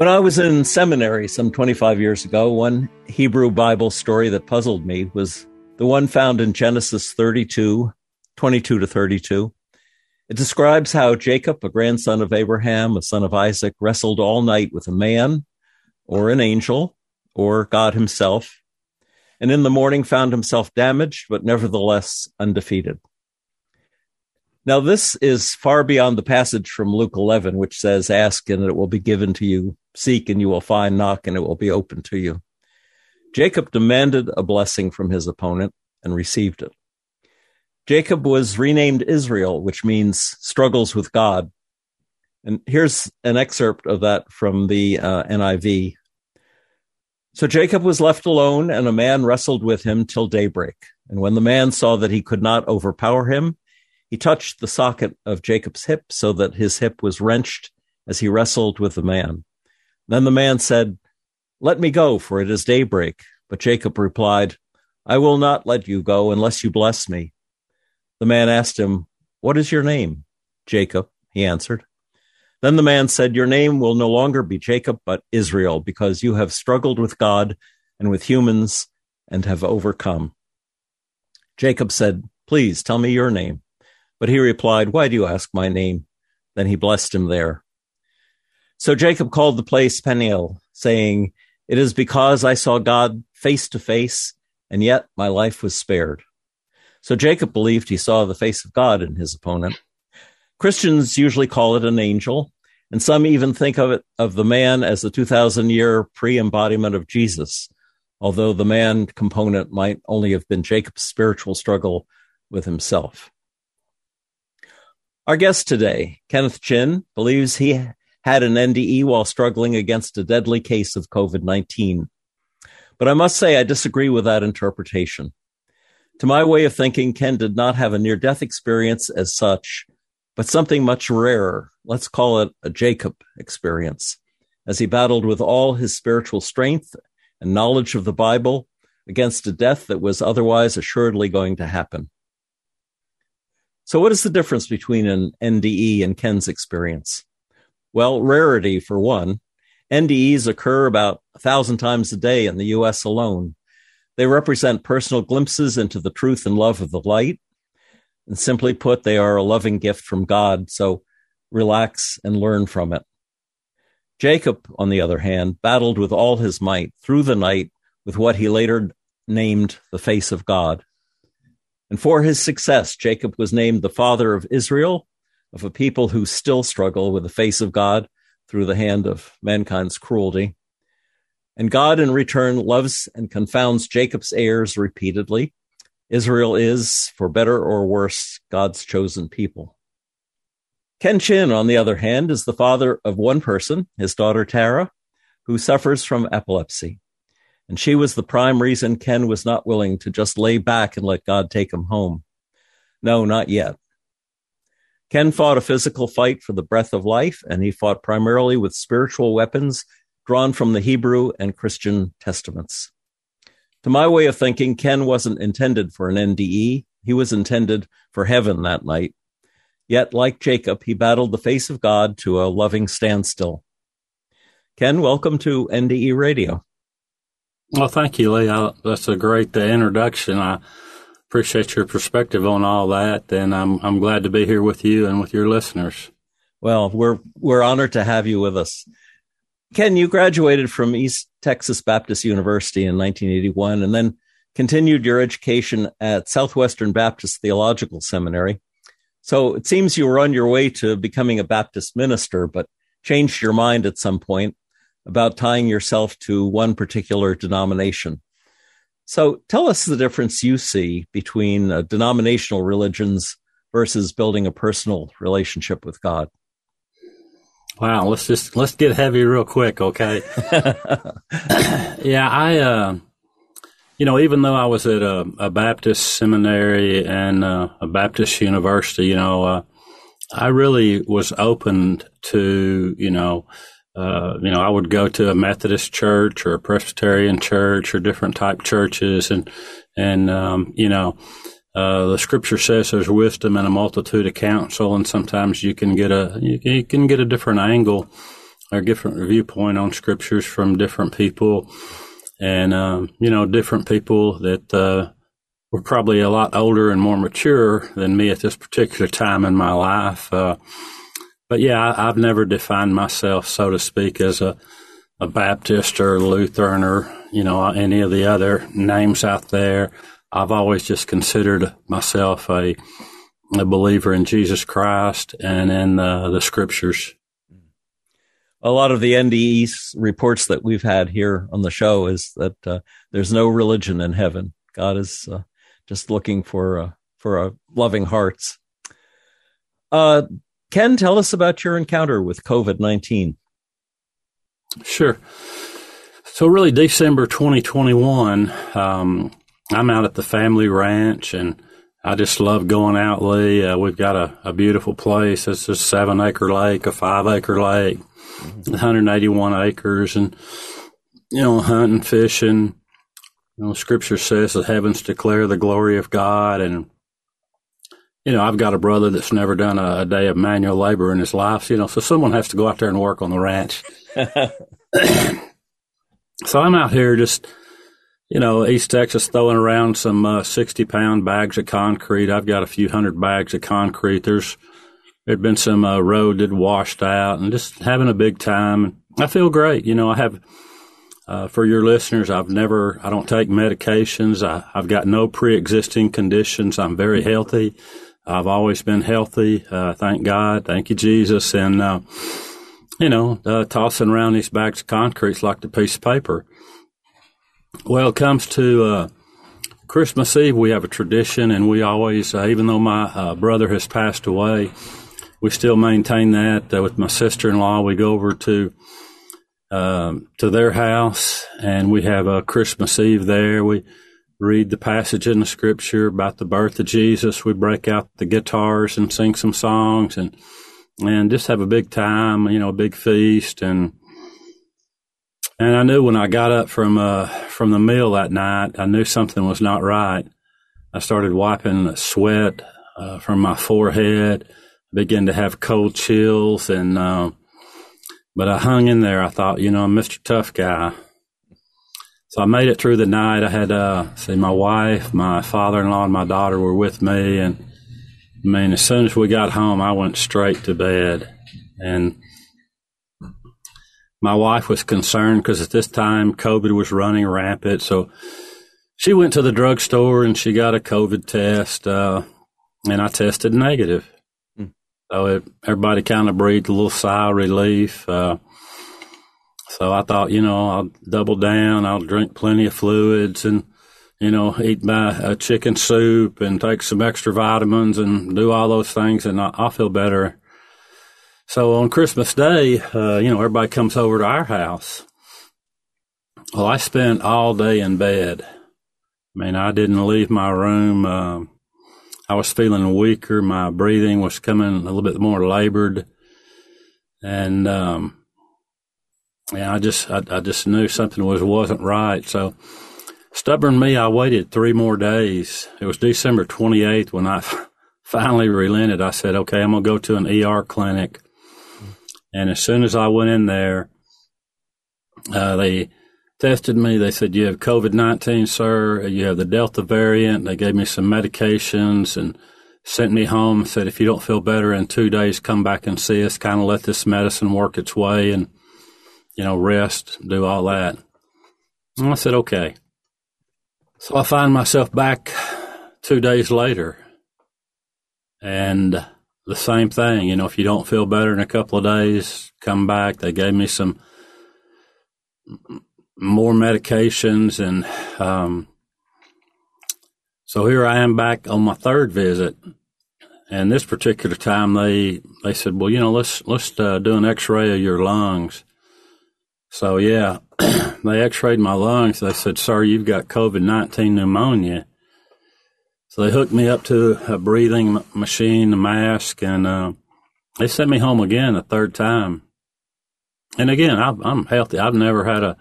When I was in seminary some 25 years ago, one Hebrew Bible story that puzzled me was the one found in Genesis 32, 22 to 32. It describes how Jacob, a grandson of Abraham, a son of Isaac, wrestled all night with a man or an angel or God himself, and in the morning found himself damaged, but nevertheless undefeated. Now, this is far beyond the passage from Luke 11, which says, Ask and it will be given to you. Seek and you will find, knock and it will be open to you. Jacob demanded a blessing from his opponent and received it. Jacob was renamed Israel, which means struggles with God. And here's an excerpt of that from the uh, NIV. So Jacob was left alone, and a man wrestled with him till daybreak. And when the man saw that he could not overpower him, he touched the socket of Jacob's hip so that his hip was wrenched as he wrestled with the man. Then the man said, Let me go, for it is daybreak. But Jacob replied, I will not let you go unless you bless me. The man asked him, What is your name? Jacob, he answered. Then the man said, Your name will no longer be Jacob, but Israel, because you have struggled with God and with humans and have overcome. Jacob said, Please tell me your name. But he replied, Why do you ask my name? Then he blessed him there. So Jacob called the place Peniel, saying, It is because I saw God face to face, and yet my life was spared. So Jacob believed he saw the face of God in his opponent. Christians usually call it an angel, and some even think of it of the man as the 2000 year pre-embodiment of Jesus, although the man component might only have been Jacob's spiritual struggle with himself. Our guest today, Kenneth Chin, believes he had an NDE while struggling against a deadly case of COVID 19. But I must say, I disagree with that interpretation. To my way of thinking, Ken did not have a near death experience as such, but something much rarer. Let's call it a Jacob experience, as he battled with all his spiritual strength and knowledge of the Bible against a death that was otherwise assuredly going to happen. So, what is the difference between an NDE and Ken's experience? Well, rarity for one. NDEs occur about a thousand times a day in the US alone. They represent personal glimpses into the truth and love of the light. And simply put, they are a loving gift from God. So relax and learn from it. Jacob, on the other hand, battled with all his might through the night with what he later named the face of God. And for his success, Jacob was named the father of Israel of a people who still struggle with the face of God through the hand of mankind's cruelty. And God, in return, loves and confounds Jacob's heirs repeatedly. Israel is, for better or worse, God's chosen people. Ken Chin, on the other hand, is the father of one person, his daughter Tara, who suffers from epilepsy. And she was the prime reason Ken was not willing to just lay back and let God take him home. No, not yet. Ken fought a physical fight for the breath of life, and he fought primarily with spiritual weapons drawn from the Hebrew and Christian testaments. To my way of thinking, Ken wasn't intended for an NDE. He was intended for heaven that night. Yet, like Jacob, he battled the face of God to a loving standstill. Ken, welcome to NDE Radio. Well, thank you, Lee. I, that's a great uh, introduction. I appreciate your perspective on all that, and I'm I'm glad to be here with you and with your listeners. Well, we're we're honored to have you with us. Ken, you graduated from East Texas Baptist University in 1981 and then continued your education at Southwestern Baptist Theological Seminary. So it seems you were on your way to becoming a Baptist minister, but changed your mind at some point about tying yourself to one particular denomination. So tell us the difference you see between uh, denominational religions versus building a personal relationship with God. Wow, let's just let's get heavy real quick, okay? yeah, I uh, you know, even though I was at a, a Baptist seminary and uh, a Baptist university, you know, uh, I really was open to, you know, uh, you know, I would go to a Methodist church or a Presbyterian church or different type churches, and and um, you know, uh, the Scripture says there's wisdom in a multitude of counsel, and sometimes you can get a you can, get a different angle or different viewpoint on Scriptures from different people and um, you know different people that uh, were probably a lot older and more mature than me at this particular time in my life. Uh, but yeah, I, have never defined myself, so to speak, as a, a Baptist or Lutheran or you know any of the other names out there. I've always just considered myself a a believer in Jesus Christ and in uh, the Scriptures a lot of the NDE reports that we've had here on the show is that uh, there's no religion in heaven. God is uh, just looking for uh, for loving hearts. Ken, tell us about your encounter with COVID nineteen. Sure. So, really, December 2021, um, I'm out at the family ranch and I just love going out, Lee. Uh, we've got a, a beautiful place. It's a seven acre lake, a five acre lake. 181 acres and, you know, hunting, fishing. You know, scripture says the heavens declare the glory of God. And, you know, I've got a brother that's never done a, a day of manual labor in his life. You know, so someone has to go out there and work on the ranch. so I'm out here just, you know, East Texas throwing around some uh, 60 pound bags of concrete. I've got a few hundred bags of concrete. There's, there'd been some uh, road that washed out and just having a big time. I feel great. You know, I have, uh, for your listeners, I've never, I don't take medications. I, have got no pre existing conditions. I'm very healthy. I've always been healthy. Uh, thank God. Thank you, Jesus. And, uh, you know, uh, tossing around these bags of concrete is like a piece of paper. Well, it comes to, uh, Christmas Eve, we have a tradition, and we always, uh, even though my brother has passed away, we still maintain that uh, with my sister-in-law. We go over to um, to their house, and we have a Christmas Eve there. We read the passage in the Scripture about the birth of Jesus. We break out the guitars and sing some songs, and and just have a big time. You know, a big feast, and and I knew when I got up from uh, from the meal that night, I knew something was not right. I started wiping the sweat uh, from my forehead began to have cold chills and uh, but I hung in there. I thought, you know, I'm Mr. Tough Guy. So I made it through the night. I had uh see my wife, my father in law, and my daughter were with me and I mean as soon as we got home I went straight to bed and my wife was concerned because at this time COVID was running rampant. So she went to the drugstore and she got a COVID test, uh, and I tested negative. So it, everybody kind of breathed a little sigh of relief. Uh, so I thought, you know, I'll double down. I'll drink plenty of fluids and, you know, eat my uh, chicken soup and take some extra vitamins and do all those things, and I, will feel better. So on Christmas Day, uh, you know, everybody comes over to our house. Well, I spent all day in bed. I mean, I didn't leave my room. Um, I was feeling weaker. My breathing was coming a little bit more labored, and um, yeah, I just I, I just knew something was wasn't right. So stubborn me, I waited three more days. It was December 28th when I finally relented. I said, "Okay, I'm gonna go to an ER clinic." And as soon as I went in there, uh, they tested me. They said, You have COVID 19, sir. You have the Delta variant. They gave me some medications and sent me home. Said, If you don't feel better in two days, come back and see us. Kind of let this medicine work its way and, you know, rest, do all that. And I said, Okay. So I find myself back two days later. And the same thing, you know, if you don't feel better in a couple of days, come back. They gave me some more medications and um, so here I am back on my third visit And this particular time, they they said, "Well, you know, let's let's uh, do an X-ray of your lungs." So yeah, they X-rayed my lungs. They said, "Sir, you've got COVID nineteen pneumonia." So they hooked me up to a breathing machine, a mask, and uh, they sent me home again a third time. And again, I, I'm healthy. I've never had a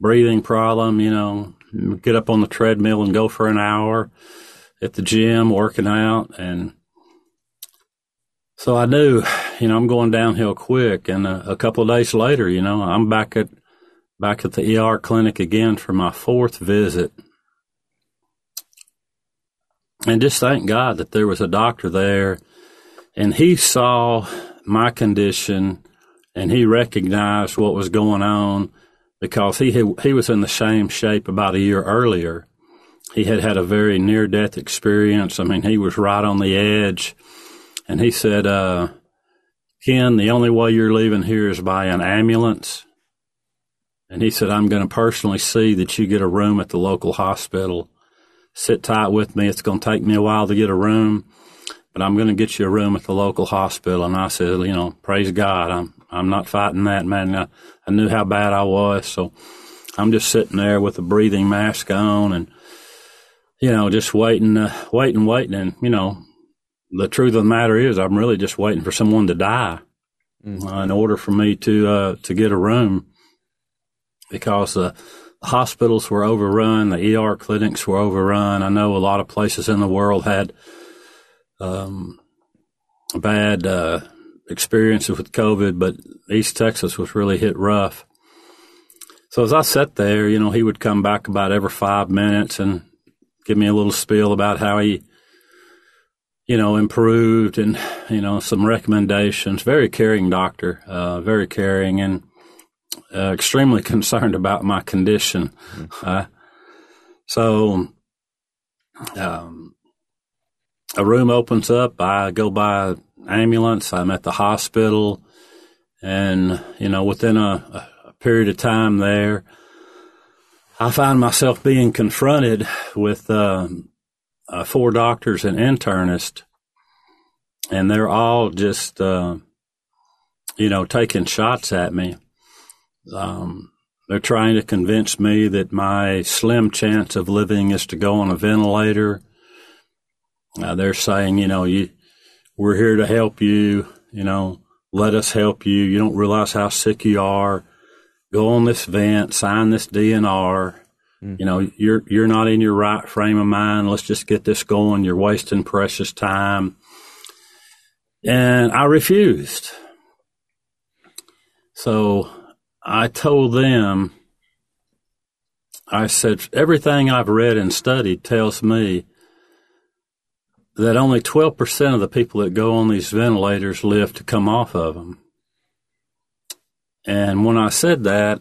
breathing problem. You know, get up on the treadmill and go for an hour at the gym working out and so I knew, you know, I'm going downhill quick. And a, a, couple of days later, you know, I'm back at back at the ER clinic again for my fourth visit. And just thank God that there was a doctor there, and he saw my condition, and he recognized what was going on because he had, he was in the same shape about a year earlier. He had had a very near death experience. I mean, he was right on the edge and he said, uh, Ken, the only way you're leaving here is by an ambulance. And he said, I'm going to personally see that you get a room at the local hospital. Sit tight with me. It's going to take me a while to get a room, but I'm going to get you a room at the local hospital. And I said, you know, praise God. I'm, I'm not fighting that, man. I, I knew how bad I was. So I'm just sitting there with a breathing mask on and, you know, just waiting, uh, waiting, waiting. And, you know, the truth of the matter is, I'm really just waiting for someone to die mm-hmm. uh, in order for me to uh, to get a room because the hospitals were overrun, the ER clinics were overrun. I know a lot of places in the world had um, bad uh, experiences with COVID, but East Texas was really hit rough. So as I sat there, you know, he would come back about every five minutes and give me a little spiel about how he you know, improved and, you know, some recommendations. Very caring doctor, uh, very caring and uh, extremely concerned about my condition. Mm-hmm. Uh, so, um, a room opens up. I go by ambulance. I'm at the hospital. And, you know, within a, a period of time there, I find myself being confronted with, um, uh, four doctors and internist, and they're all just, uh, you know, taking shots at me. Um, they're trying to convince me that my slim chance of living is to go on a ventilator. Uh, they're saying, you know, you, we're here to help you. You know, let us help you. You don't realize how sick you are. Go on this vent, sign this DNR. Mm-hmm. You know, you're you're not in your right frame of mind. Let's just get this going. You're wasting precious time. And I refused. So I told them, I said, everything I've read and studied tells me that only 12% of the people that go on these ventilators live to come off of them. And when I said that,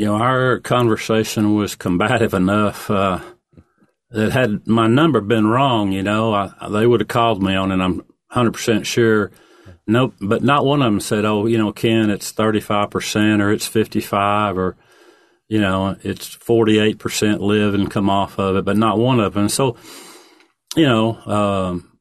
you know, our conversation was combative enough uh, that had my number been wrong, you know, I, they would have called me on it. I'm 100% sure. Nope, but not one of them said, "Oh, you know, Ken, it's 35% or it's 55 or you know, it's 48% live and come off of it, but not one of them." So, you know, um,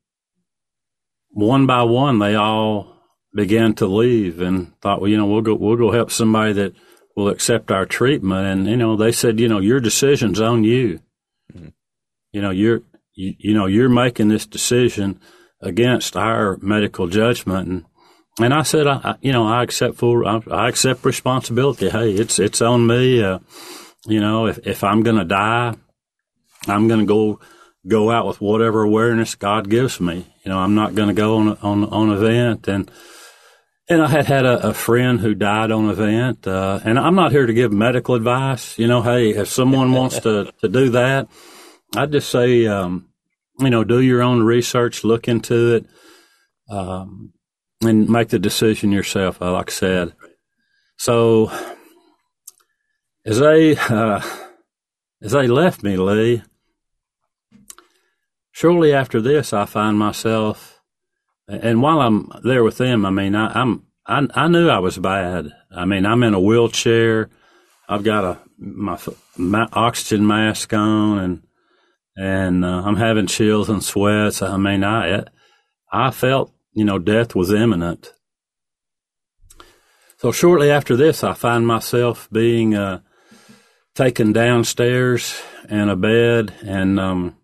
one by one they all began to leave and thought, "Well, you know, we'll go we'll go help somebody that will accept our treatment. And, you know, they said, you know, your decision's on you. Mm-hmm. You know, you're, you, you, know, you're making this decision against our medical judgment. And, and I said, I, you know, I accept full, I, I accept responsibility. Hey, it's, it's on me. Uh, you know, if, if I'm going to die, I'm going to go, go out with whatever awareness God gives me. You know, I'm not going to go on, on, on an event and, and I had had a, a friend who died on event, uh, and I'm not here to give medical advice. You know, hey, if someone wants to, to do that, I'd just say, um, you know, do your own research, look into it, um, and make the decision yourself. Uh, like I said, so as they uh, as they left me, Lee. Shortly after this, I find myself and while I'm there with them, I mean, I, I'm I, I knew I was bad. I mean, I'm in a wheelchair. I've got a my, my oxygen mask on, and and uh, I'm having chills and sweats. I mean, I I felt you know death was imminent. So shortly after this, I find myself being uh, taken downstairs in a bed and um,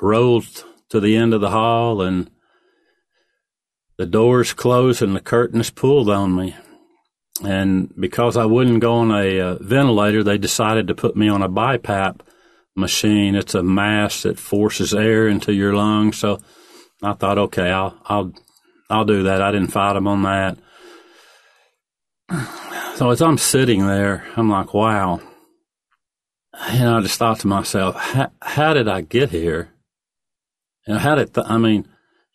rolled to the end of the hall, and the doors closed and the curtains pulled on me. And because I wouldn't go on a uh, ventilator, they decided to put me on a BiPAP machine. It's a mask that forces air into your lungs. So I thought, okay, I'll I'll I'll do that. I didn't fight them on that. So as I'm sitting there, I'm like, wow. And I just thought to myself, how, how did I get here? And how did, th- I mean,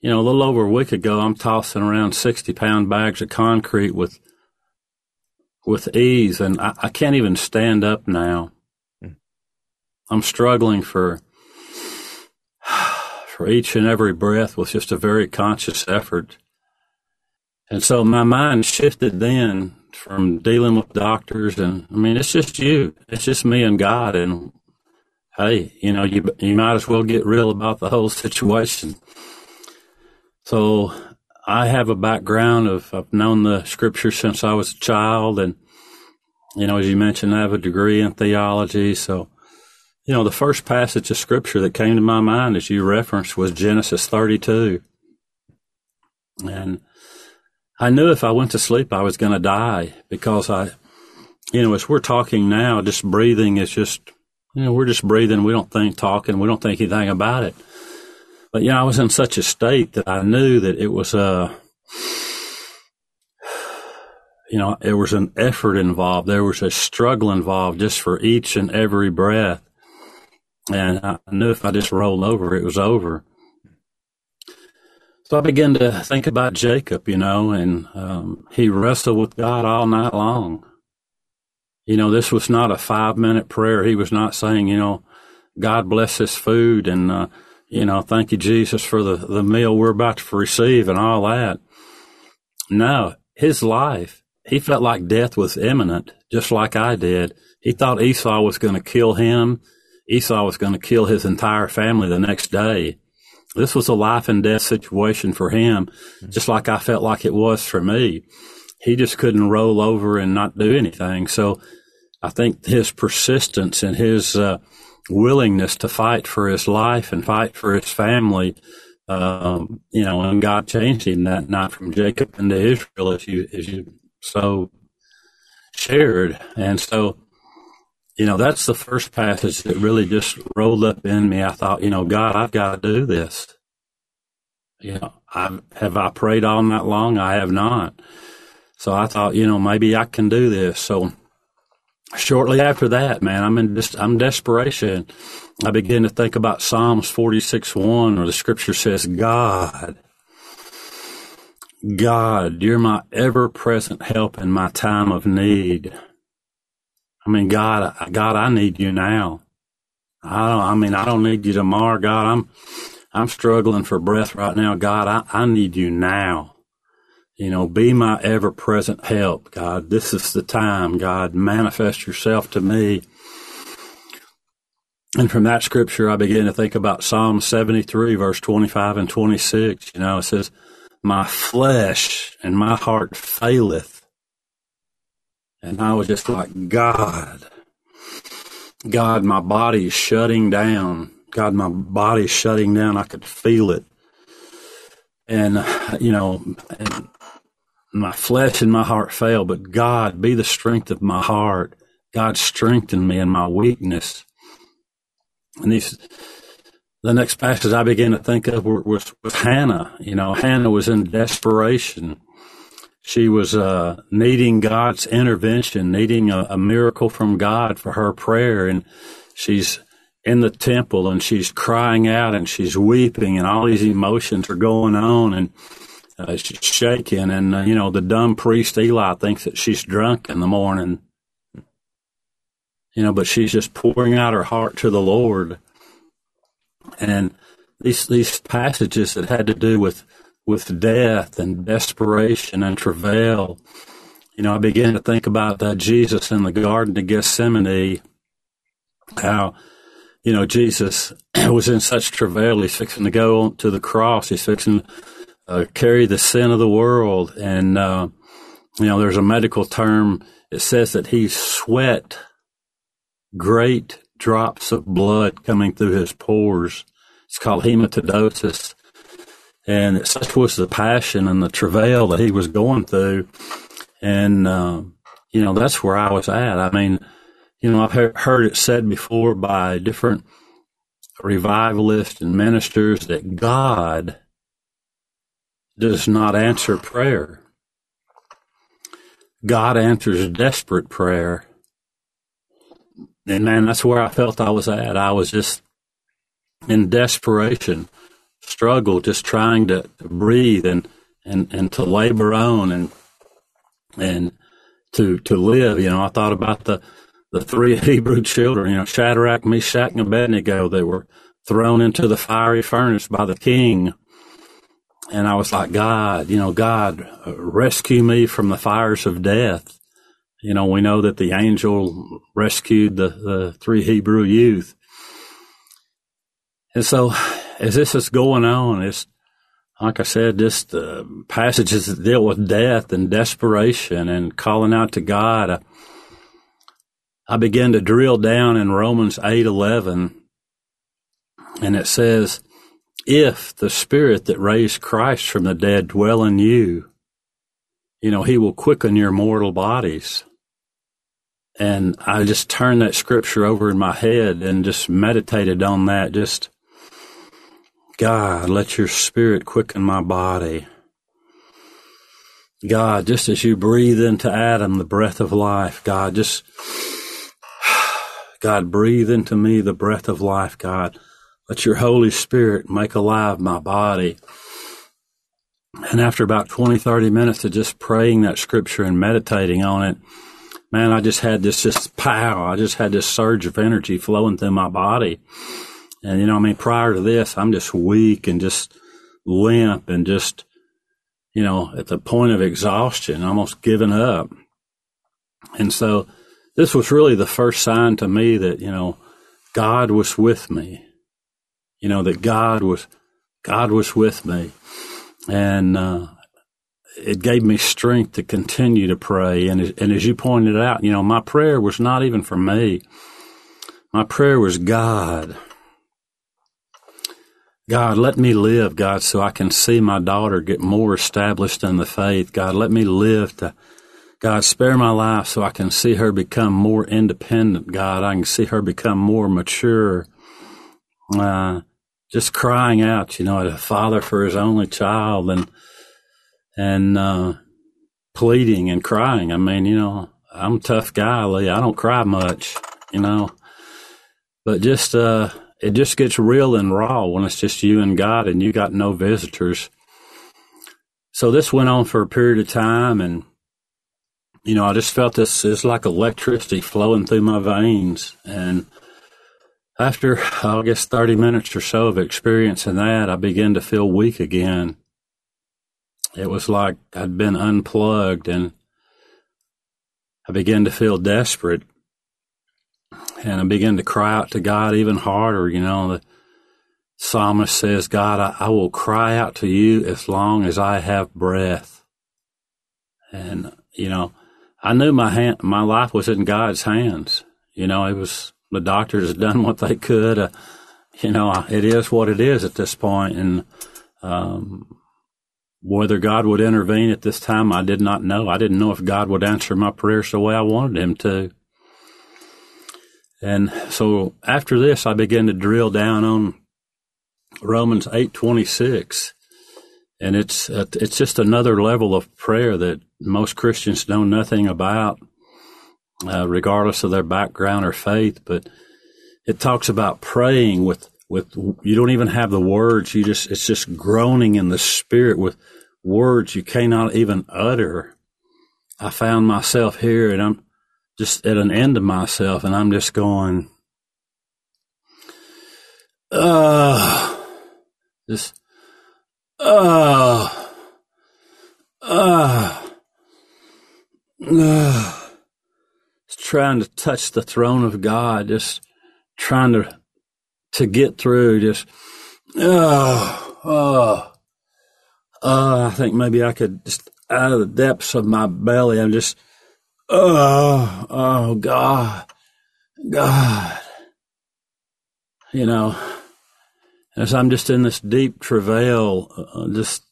you know, a little over a week ago, I'm tossing around 60 pound bags of concrete with with ease, and I, I can't even stand up now. Mm. I'm struggling for for each and every breath with just a very conscious effort. And so my mind shifted then from dealing with doctors and I mean it's just you. It's just me and God and hey, you know, you you might as well get real about the whole situation. So I have a background of I've known the scripture since I was a child, and you know, as you mentioned, I have a degree in theology. So, you know, the first passage of scripture that came to my mind, as you referenced, was Genesis 32, and I knew if I went to sleep, I was going to die because I, you know, as we're talking now, just breathing is just, you know, we're just breathing. We don't think talking. We don't think anything about it. But yeah, I was in such a state that I knew that it was a, uh, you know, there was an effort involved. There was a struggle involved just for each and every breath. And I knew if I just rolled over, it was over. So I began to think about Jacob, you know, and um, he wrestled with God all night long. You know, this was not a five minute prayer. He was not saying, you know, God bless this food and, uh, you know, thank you, Jesus, for the, the meal we're about to receive and all that. No, his life, he felt like death was imminent, just like I did. He thought Esau was going to kill him. Esau was going to kill his entire family the next day. This was a life and death situation for him, just like I felt like it was for me. He just couldn't roll over and not do anything. So I think his persistence and his, uh, willingness to fight for his life and fight for his family. Um, you know, and God changed him that night from Jacob into Israel, as you as you so shared. And so, you know, that's the first passage that really just rolled up in me. I thought, you know, God, I've got to do this. You know, I have I prayed all night long? I have not. So I thought, you know, maybe I can do this. So shortly after that, man, I'm in just I'm desperation. I begin to think about Psalms 46 1, where the scripture says, God, God, you're my ever present help in my time of need. I mean, God, God, I need you now. I don't, I mean, I don't need you tomorrow, God. I'm, I'm struggling for breath right now. God, I, I need you now. You know, be my ever present help, God. This is the time, God. Manifest yourself to me. And from that scripture, I began to think about Psalm 73, verse 25 and 26. You know, it says, My flesh and my heart faileth. And I was just like, God, God, my body is shutting down. God, my body is shutting down. I could feel it. And, you know, and my flesh and my heart fail, but God be the strength of my heart. God strengthen me in my weakness. And these, the next passage I began to think of was, was Hannah. You know, Hannah was in desperation. She was uh, needing God's intervention, needing a, a miracle from God for her prayer. And she's in the temple and she's crying out and she's weeping and all these emotions are going on. And uh, she's shaking, and uh, you know the dumb priest Eli thinks that she's drunk in the morning. You know, but she's just pouring out her heart to the Lord. And these these passages that had to do with with death and desperation and travail. You know, I began to think about that Jesus in the Garden of Gethsemane, how you know, Jesus was in such travail. He's fixing to go to the cross. He's fixing uh, carry the sin of the world. And, uh, you know, there's a medical term. It says that he sweat great drops of blood coming through his pores. It's called hematidrosis. And such was the passion and the travail that he was going through. And, uh, you know, that's where I was at. I mean, you know, I've heard it said before by different revivalists and ministers that God does not answer prayer. God answers desperate prayer. And man, that's where I felt I was at. I was just in desperation, struggle, just trying to, to breathe and, and, and to labor on and, and to, to live. You know, I thought about the, the three Hebrew children, you know, Shadrach, Meshach, and Abednego. They were thrown into the fiery furnace by the king. And I was like, God, you know, God, rescue me from the fires of death. You know, we know that the angel rescued the, the three Hebrew youth. And so as this is going on, it's, like I said, just uh, passages that deal with death and desperation and calling out to God. I, I began to drill down in Romans 8:11 and it says, if the spirit that raised Christ from the dead dwell in you, you know, he will quicken your mortal bodies. And I just turned that scripture over in my head and just meditated on that. Just, God, let your spirit quicken my body. God, just as you breathe into Adam the breath of life, God, just, God, breathe into me the breath of life, God. Let your Holy Spirit make alive my body. And after about 20, 30 minutes of just praying that scripture and meditating on it, man, I just had this just pow. I just had this surge of energy flowing through my body. And, you know, I mean, prior to this, I'm just weak and just limp and just, you know, at the point of exhaustion, almost giving up. And so this was really the first sign to me that, you know, God was with me. You know, that God was, God was with me. And, uh, it gave me strength to continue to pray. And, and as you pointed out, you know, my prayer was not even for me. My prayer was God. God, let me live, God, so I can see my daughter get more established in the faith. God, let me live to, God, spare my life so I can see her become more independent. God, I can see her become more mature. Uh, just crying out, you know, a father for his only child and, and uh, pleading and crying. I mean, you know, I'm a tough guy, Lee. I don't cry much, you know, but just uh, it just gets real and raw when it's just you and God, and you got no visitors. So this went on for a period of time, and you know, I just felt this is like electricity flowing through my veins, and after I guess thirty minutes or so of experiencing that, I began to feel weak again it was like I'd been unplugged and I began to feel desperate. And I began to cry out to God even harder. You know, the psalmist says, God, I, I will cry out to you as long as I have breath. And, you know, I knew my hand, my life was in God's hands. You know, it was, the doctors had done what they could. Uh, you know, it is what it is at this point. And, um, whether God would intervene at this time, I did not know. I didn't know if God would answer my prayers the way I wanted Him to. And so after this, I began to drill down on Romans eight twenty six, and it's uh, it's just another level of prayer that most Christians know nothing about, uh, regardless of their background or faith. But it talks about praying with with you don't even have the words. You just it's just groaning in the spirit with words you cannot even utter. I found myself here and i'm just at an end of myself and i'm just going uh just uh uh uh trying to touch the throne of god just trying to to get through just, oh, oh, uh, I think maybe I could just out of the depths of my belly, I'm just, oh, oh, God, God. You know, as I'm just in this deep travail, uh, just,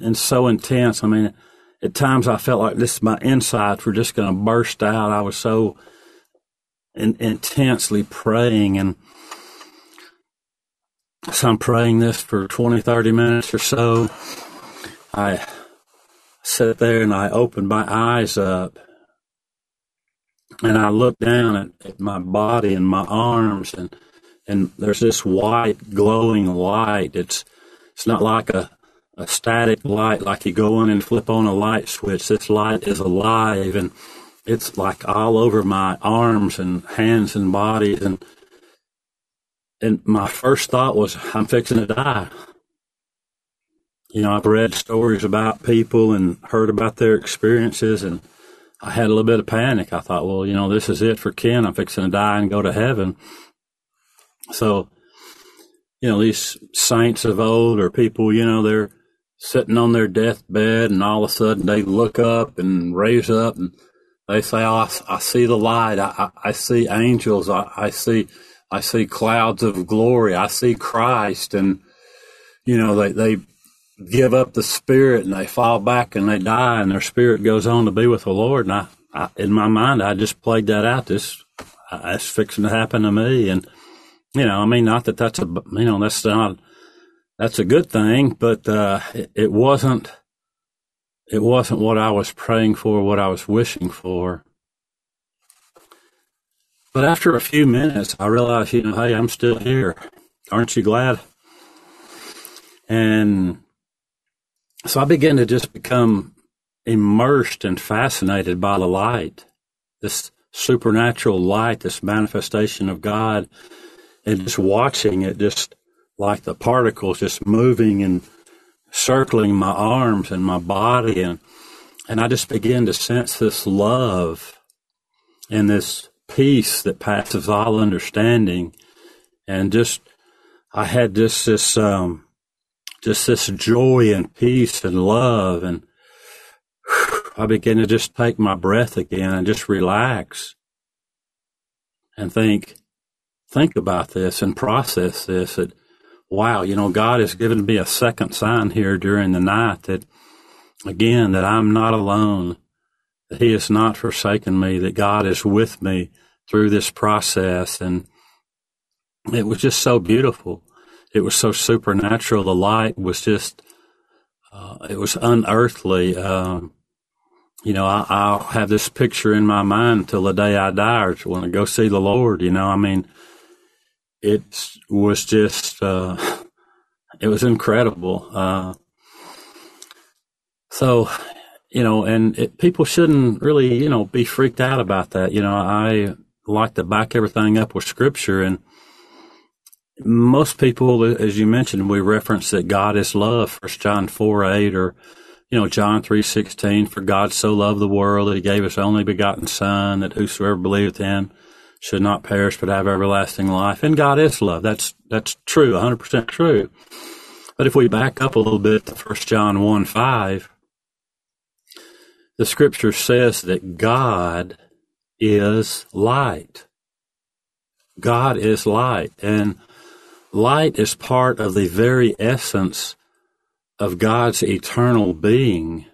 and so intense. I mean, at times I felt like this, my insides were just going to burst out. I was so in, intensely praying and, so I'm praying this for 20, 30 minutes or so. I sit there and I open my eyes up and I look down at, at my body and my arms and and there's this white glowing light. It's it's not like a, a static light like you go in and flip on a light switch. This light is alive and it's like all over my arms and hands and body and and my first thought was, I'm fixing to die. You know, I've read stories about people and heard about their experiences, and I had a little bit of panic. I thought, well, you know, this is it for Ken. I'm fixing to die and go to heaven. So, you know, these saints of old or people, you know, they're sitting on their deathbed and all of a sudden they look up and raise up and they say, oh, I, I see the light. I, I, I see angels. I, see I see clouds of glory. I see Christ, and you know they they give up the spirit and they fall back and they die, and their spirit goes on to be with the Lord. And I, I in my mind, I just played that out. This that's fixing to happen to me, and you know, I mean, not that that's a you know that's not that's a good thing, but uh, it, it wasn't it wasn't what I was praying for, what I was wishing for. But after a few minutes, I realized, you know, hey, I'm still here. Aren't you glad? And so I began to just become immersed and fascinated by the light, this supernatural light, this manifestation of God, and just watching it, just like the particles just moving and circling my arms and my body. And, and I just began to sense this love and this peace that passes all understanding, and just I had just this um, just this joy and peace and love, and I began to just take my breath again and just relax and think think about this and process this. That wow, you know, God has given me a second sign here during the night that again that I'm not alone that he has not forsaken me, that God is with me through this process. And it was just so beautiful. It was so supernatural. The light was just, uh, it was unearthly. Um, you know, I, will have this picture in my mind until the day I die or when I go see the Lord. You know, I mean, it was just, uh, it was incredible. Uh, so you know, and it, people shouldn't really, you know, be freaked out about that. You know, I like to back everything up with scripture and most people, as you mentioned, we reference that God is love, First John four eight, or you know John three sixteen. For God so loved the world that He gave His only begotten Son, that whosoever believeth in should not perish but have everlasting life. And God is love. That's that's true, one hundred percent true. But if we back up a little bit to First John one five, the scripture says that God is light. God is light, and light is part of the very essence of God's eternal being.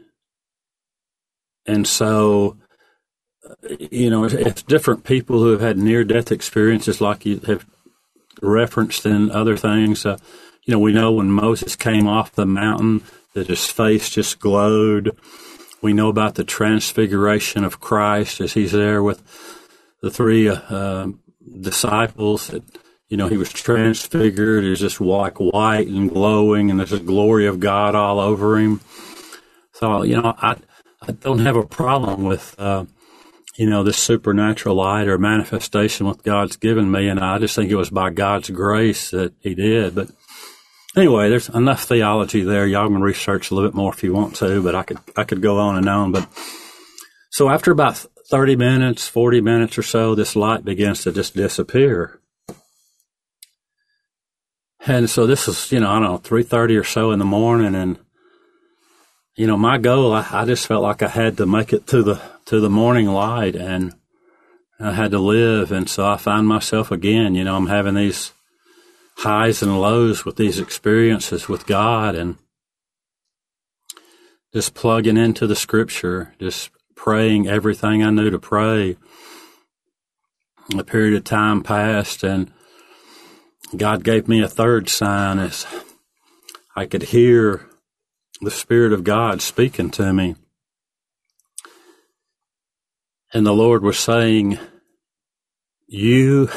And so, you know, it's different people who have had near death experiences, like you have referenced in other things. Uh, you know, we know when Moses came off the mountain that his face just glowed we know about the transfiguration of Christ as he's there with the three uh, disciples. That, you know, he was transfigured. He's just like white and glowing, and there's a glory of God all over him. So, you know, I, I don't have a problem with, uh, you know, this supernatural light or manifestation what God's given me. And I just think it was by God's grace that he did. But anyway, there's enough theology there. Y'all can research a little bit more if you want to, but I could I could go on and on. But so after about thirty minutes, forty minutes or so, this light begins to just disappear. And so this is, you know, I don't know, three thirty or so in the morning, and you know, my goal, I, I just felt like I had to make it to the to the morning light, and I had to live. And so I find myself again, you know, I'm having these highs and lows with these experiences with God, and just plugging into the Scripture, just praying everything I knew to pray. A period of time passed, and God gave me a third sign as I could hear the Spirit of God speaking to me. And the Lord was saying, You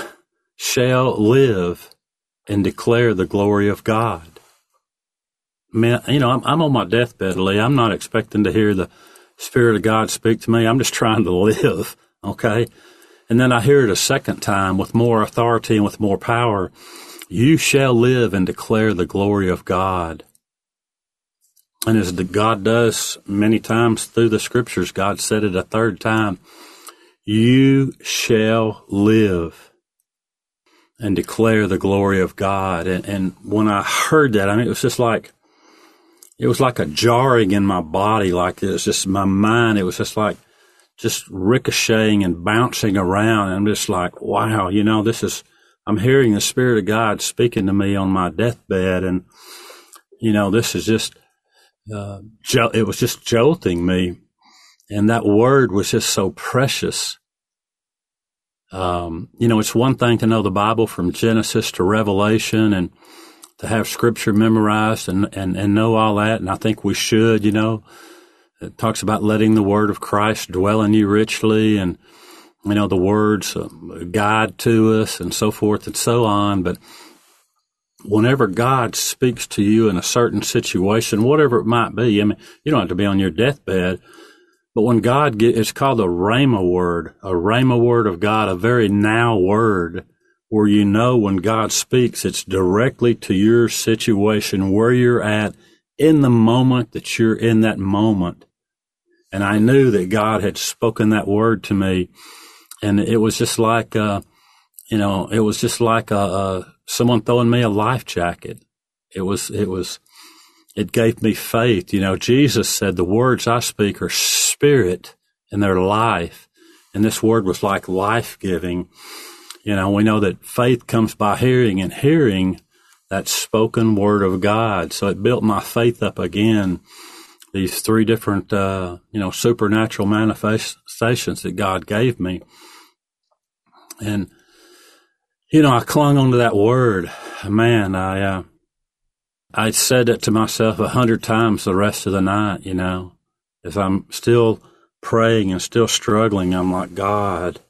shall live and declare the glory of God. Man, you know, I'm, I'm on my deathbed, Lee. I'm not expecting to hear the Spirit of God speak to me. I'm just trying to live, okay? And then I hear it a second time with more authority and with more power. You shall live and declare the glory of God. And as God does many times through the scriptures, God said it a third time, you shall live and declare the glory of God. And, and when I heard that, I mean, it was just like, it was like a jarring in my body. Like it was just my mind. It was just like just ricocheting and bouncing around. And I'm just like, wow, you know, this is, I'm hearing the Spirit of God speaking to me on my deathbed. And, you know, this is just, uh, it was just jolting me. And that word was just so precious. Um, you know, it's one thing to know the Bible from Genesis to Revelation and to have scripture memorized and, and, and know all that. And I think we should, you know, it talks about letting the word of Christ dwell in you richly and, you know, the words guide to us and so forth and so on. But whenever God speaks to you in a certain situation, whatever it might be, I mean, you don't have to be on your deathbed, but when God get, it's called a rhema word, a rhema word of God, a very now word where you know when God speaks, it's directly to your situation, where you're at in the moment that you're in that moment. And I knew that God had spoken that word to me. And it was just like, uh, you know, it was just like a, a someone throwing me a life jacket. It was, it was, it gave me faith. You know, Jesus said, the words I speak are spirit and they're life. And this word was like life giving. You know, we know that faith comes by hearing and hearing that spoken word of God. So it built my faith up again. These three different, uh, you know, supernatural manifestations that God gave me. And you know, I clung onto that word. Man, I, uh, I said it to myself a hundred times the rest of the night, you know, as I'm still praying and still struggling, I'm like, God,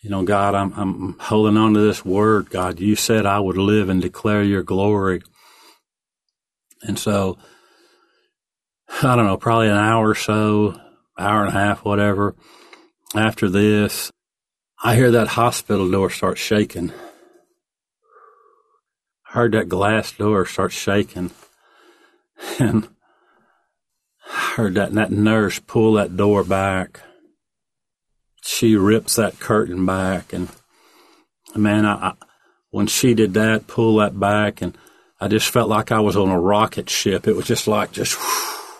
you know, God, I'm, I'm holding on to this word. God, you said I would live and declare your glory. And so, I don't know, probably an hour or so, hour and a half, whatever. After this, I hear that hospital door start shaking. Heard that glass door start shaking. And I heard that, that nurse pull that door back. She rips that curtain back. And man, I, I, when she did that, pull that back, and I just felt like I was on a rocket ship. It was just like, just, whew,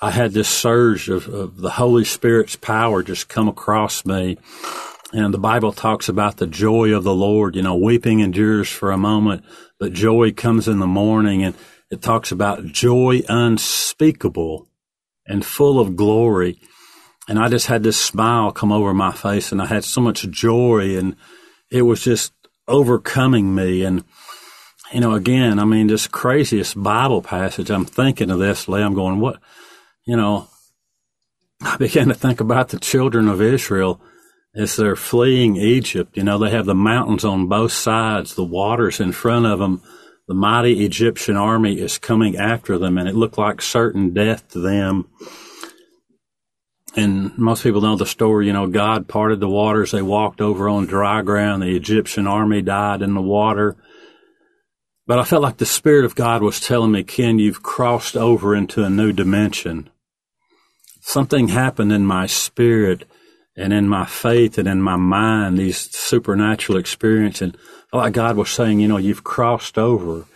I had this surge of, of the Holy Spirit's power just come across me and the Bible talks about the joy of the Lord. You know, weeping endures for a moment, but joy comes in the morning. And it talks about joy unspeakable and full of glory. And I just had this smile come over my face and I had so much joy and it was just overcoming me. And, you know, again, I mean, this craziest Bible passage, I'm thinking of this, Lee, I'm going, what, you know, I began to think about the children of Israel as they're fleeing Egypt. You know, they have the mountains on both sides, the waters in front of them. The mighty Egyptian army is coming after them, and it looked like certain death to them. And most people know the story, you know, God parted the waters. They walked over on dry ground. The Egyptian army died in the water. But I felt like the Spirit of God was telling me, Ken, you've crossed over into a new dimension. Something happened in my spirit and in my faith and in my mind, these supernatural experience. And oh, like God was saying, you know, you've crossed over.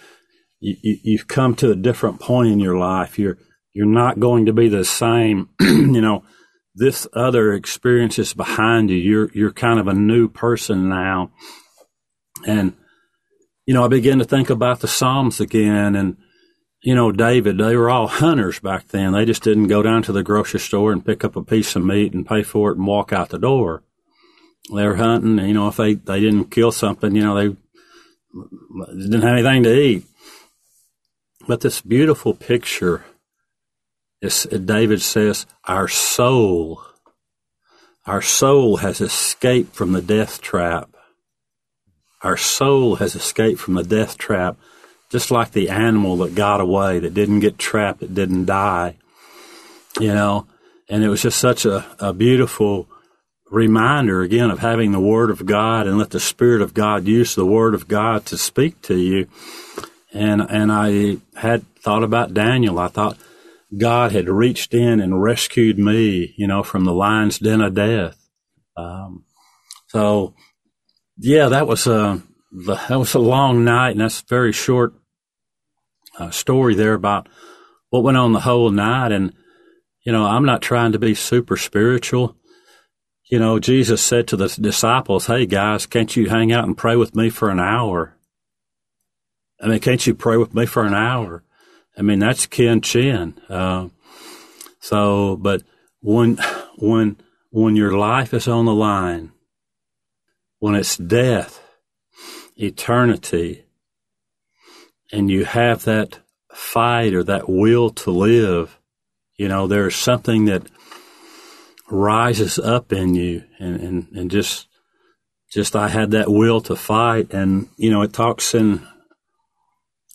You, you, you've come to a different point in your life. You're, you're not going to be the same. you know, this other experience is behind you. You're, you're kind of a new person now. And, you know, I began to think about the Psalms again and, you know, David, they were all hunters back then. They just didn't go down to the grocery store and pick up a piece of meat and pay for it and walk out the door. They were hunting. You know, if they, they didn't kill something, you know, they didn't have anything to eat. But this beautiful picture is, David says, our soul, our soul has escaped from the death trap. Our soul has escaped from the death trap just like the animal that got away, that didn't get trapped, that didn't die, you know. And it was just such a, a beautiful reminder again of having the Word of God and let the Spirit of God use the Word of God to speak to you. And and I had thought about Daniel. I thought God had reached in and rescued me, you know, from the lion's den of death. Um, so, yeah, that was a that was a long night, and that's very short uh, story there about what went on the whole night. And, you know, I'm not trying to be super spiritual. You know, Jesus said to the disciples, Hey guys, can't you hang out and pray with me for an hour? I mean, can't you pray with me for an hour? I mean, that's kin chin. Uh, so, but when, when, when your life is on the line, when it's death, eternity, and you have that fight or that will to live, you know, there's something that rises up in you and, and, and just, just I had that will to fight. And, you know, it talks in,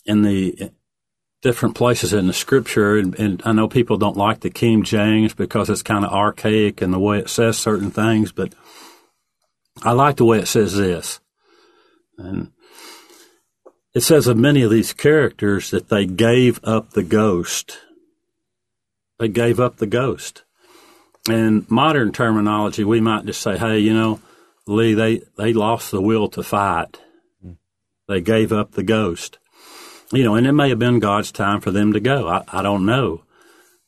in the different places in the scripture. And, and I know people don't like the King James because it's kind of archaic in the way it says certain things, but I like the way it says this. And it says of many of these characters that they gave up the ghost. They gave up the ghost. In modern terminology, we might just say, hey, you know, Lee, they, they lost the will to fight. They gave up the ghost. You know, and it may have been God's time for them to go. I, I don't know.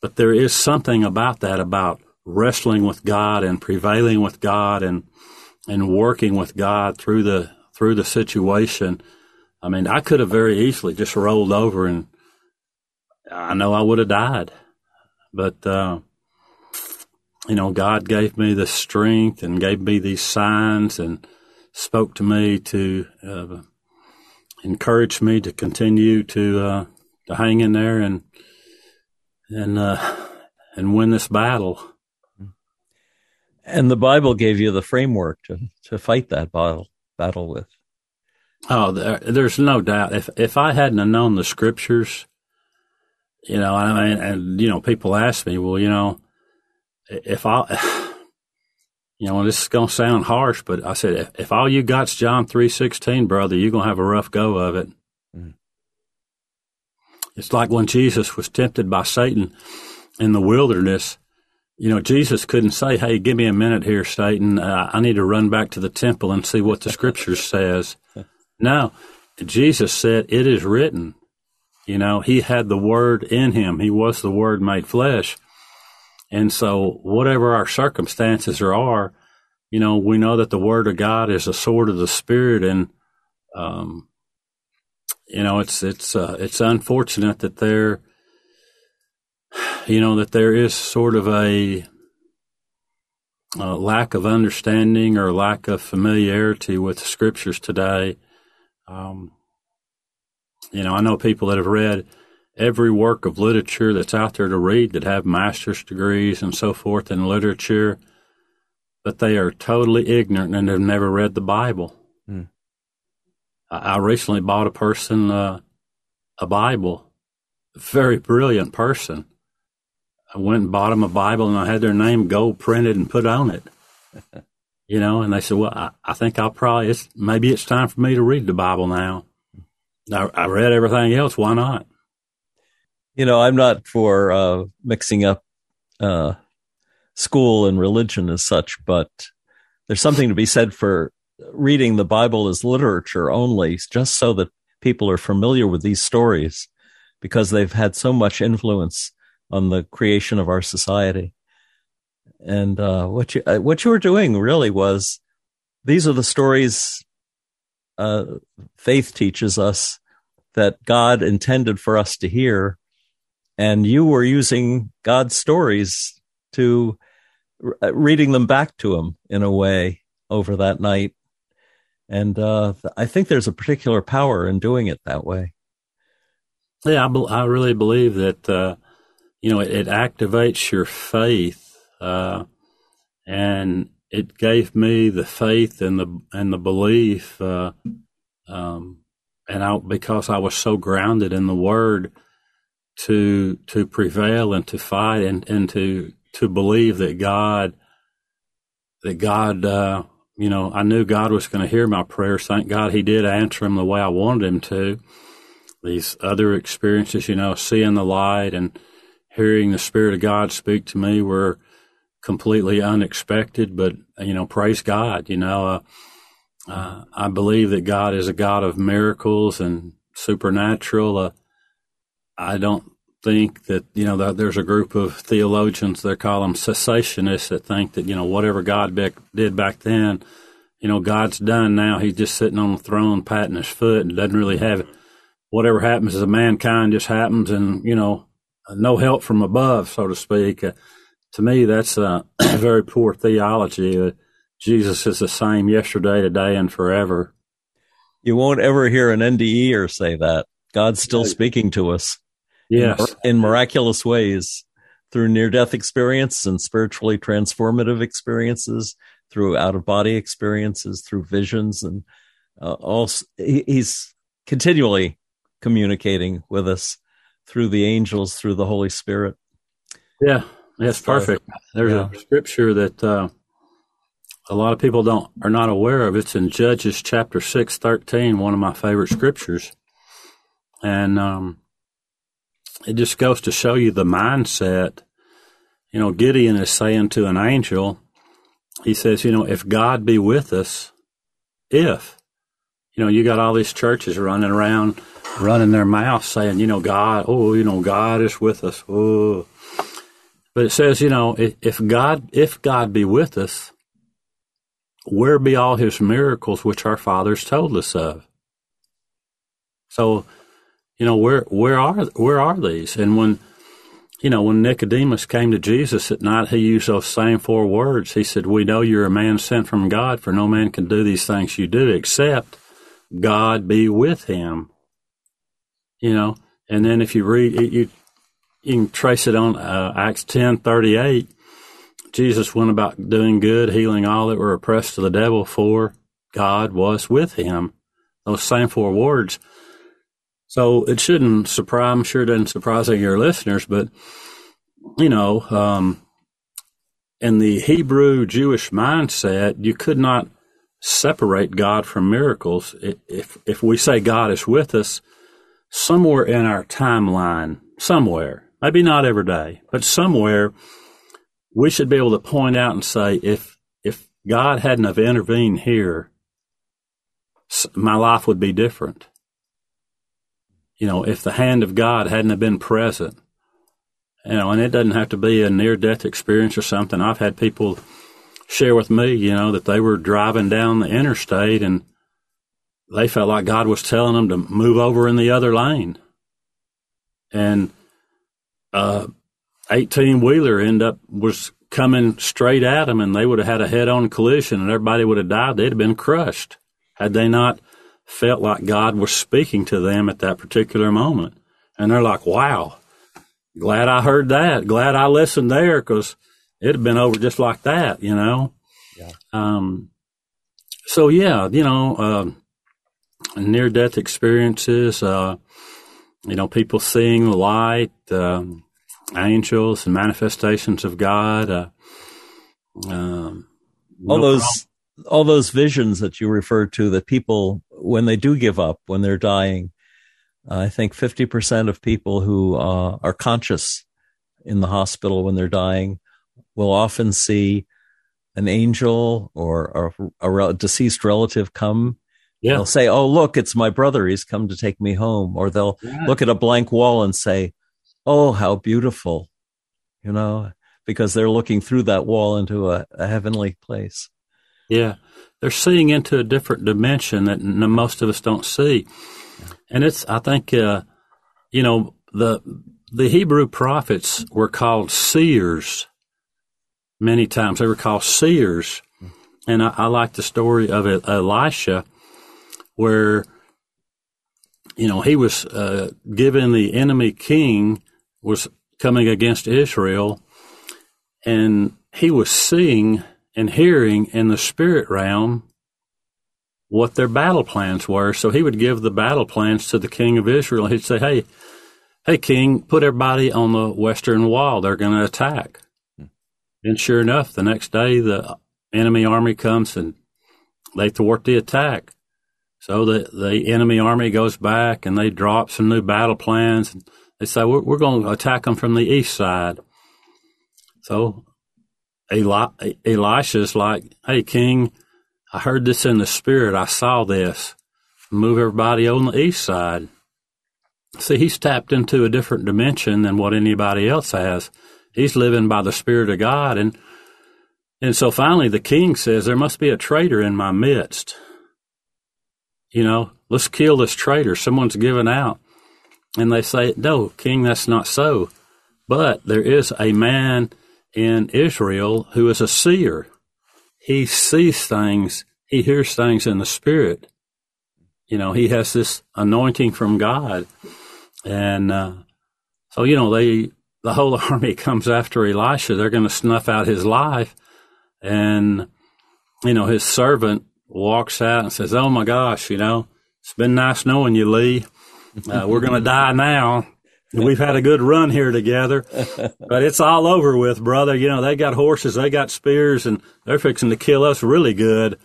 But there is something about that, about wrestling with God and prevailing with God and, and working with God through the, through the situation I mean, I could have very easily just rolled over and I know I would have died. But, uh, you know, God gave me the strength and gave me these signs and spoke to me to uh, encourage me to continue to uh, to hang in there and and uh, and win this battle. And the Bible gave you the framework to to fight that battle battle with. Oh, there, there's no doubt. If if I hadn't known the scriptures, you know, I mean, and you know, people ask me, well, you know, if I, you know, this is gonna sound harsh, but I said, if, if all you got's John three sixteen, brother, you're gonna have a rough go of it. Mm. It's like when Jesus was tempted by Satan in the wilderness. You know, Jesus couldn't say, "Hey, give me a minute here, Satan. Uh, I need to run back to the temple and see what the scriptures says." No, Jesus said, It is written. You know, he had the word in him. He was the word made flesh. And so, whatever our circumstances are, you know, we know that the word of God is a sword of the spirit. And, um, you know, it's, it's, uh, it's unfortunate that there, you know, that there is sort of a, a lack of understanding or lack of familiarity with the scriptures today um, you know, I know people that have read every work of literature that's out there to read that have master's degrees and so forth in literature, but they are totally ignorant and have never read the Bible. Mm. I, I, recently bought a person uh, a Bible, a very brilliant person. I went and bought them a Bible and I had their name gold printed and put on it. you know, and they said, well, I, I think I'll probably, it's, maybe it's time for me to read the Bible now. I, I read everything else. Why not? You know, I'm not for uh, mixing up uh, school and religion as such, but there's something to be said for reading the Bible as literature only, just so that people are familiar with these stories because they've had so much influence on the creation of our society. And uh, what you uh, what you were doing really was these are the stories uh, faith teaches us that God intended for us to hear, and you were using God's stories to uh, reading them back to him in a way over that night. And uh, I think there's a particular power in doing it that way. Yeah, I, be- I really believe that, uh, you know, it, it, activates your faith. Uh, and it gave me the faith and the, and the belief, uh, um, and I, because I was so grounded in the word to, to prevail and to fight and, and to, to believe that God, that God, uh, you know, I knew God was going to hear my prayers. Thank God He did answer them the way I wanted Him to. These other experiences, you know, seeing the light and hearing the Spirit of God speak to me were completely unexpected, but, you know, praise God, you know, uh, uh, I believe that God is a God of miracles and supernatural. Uh, I don't think that you know that there's a group of theologians they call them cessationists that think that you know whatever God be- did back then, you know God's done now. He's just sitting on the throne patting his foot and doesn't really have whatever happens to mankind just happens and you know no help from above, so to speak. To me, that's a very poor theology. Uh, Jesus is the same yesterday, today, and forever. You won't ever hear an NDE or say that. God's still speaking to us. Yes. In, in miraculous ways through near death experience and spiritually transformative experiences, through out of body experiences, through visions, and uh, also he, he's continually communicating with us through the angels, through the Holy Spirit. Yeah, that's perfect. There's yeah. a scripture that uh, a lot of people don't are not aware of. It's in Judges chapter six thirteen, one of my favorite scriptures, and um, it just goes to show you the mindset. You know, Gideon is saying to an angel, he says, you know, if God be with us, if, you know, you got all these churches running around, running their mouth saying, you know, God, oh, you know, God is with us. Oh. But it says, you know, if God, if God be with us, where be all his miracles which our fathers told us of? So you know where where are where are these? And when you know when Nicodemus came to Jesus at night, he used those same four words. He said, "We know you're a man sent from God, for no man can do these things you do except God be with him." You know, and then if you read you, you can trace it on uh, Acts ten thirty eight. Jesus went about doing good, healing all that were oppressed of the devil, for God was with him. Those same four words so it shouldn't surprise, I'm sure it doesn't surprise any of your listeners, but, you know, um, in the Hebrew Jewish mindset, you could not separate God from miracles. If, if we say God is with us, somewhere in our timeline, somewhere, maybe not every day, but somewhere, we should be able to point out and say, if, if God hadn't have intervened here, my life would be different you know, if the hand of God hadn't have been present, you know, and it doesn't have to be a near death experience or something. I've had people share with me, you know, that they were driving down the interstate and they felt like God was telling them to move over in the other lane. And uh, 18 wheeler end up was coming straight at them and they would have had a head on collision and everybody would have died. They'd have been crushed had they not felt like God was speaking to them at that particular moment. And they're like, wow, glad I heard that. Glad I listened there because it'd have been over just like that, you know? Yeah. Um, so yeah, you know, uh, near death experiences, uh, you know, people seeing the light, um, angels and manifestations of God, uh, um, all no those, problem all those visions that you refer to that people when they do give up when they're dying uh, i think 50% of people who uh, are conscious in the hospital when they're dying will often see an angel or a, a deceased relative come. Yeah. They'll say, Oh, look, it's my brother. He's come to take me home. Or they'll yeah. look at a blank wall and say, Oh, how beautiful, you know, because they're looking through that wall into a, a heavenly place. Yeah. They're seeing into a different dimension that most of us don't see. And it's, I think, uh, you know, the, the Hebrew prophets were called seers many times. They were called seers. And I, I like the story of Elisha where, you know, he was uh, given the enemy king was coming against Israel and he was seeing and hearing in the spirit realm what their battle plans were. So he would give the battle plans to the king of Israel. He'd say, Hey, hey, king, put everybody on the western wall. They're going to attack. And sure enough, the next day, the enemy army comes and they thwart the attack. So the, the enemy army goes back and they drop some new battle plans. And They say, we're, we're going to attack them from the east side. So Eli- Elisha's like, hey, king, I heard this in the spirit. I saw this. Move everybody on the east side. See, he's tapped into a different dimension than what anybody else has. He's living by the Spirit of God. And, and so finally the king says, There must be a traitor in my midst. You know, let's kill this traitor. Someone's given out. And they say, No, king, that's not so. But there is a man in Israel who is a seer. He sees things, he hears things in the spirit. You know, he has this anointing from God. And uh, so, you know, they the whole army comes after Elisha. They're going to snuff out his life. And, you know, his servant walks out and says, Oh my gosh, you know, it's been nice knowing you, Lee. Uh, we're going to die now. We've had a good run here together, but it's all over with, brother. You know, they got horses, they got spears, and they're fixing to kill us really good.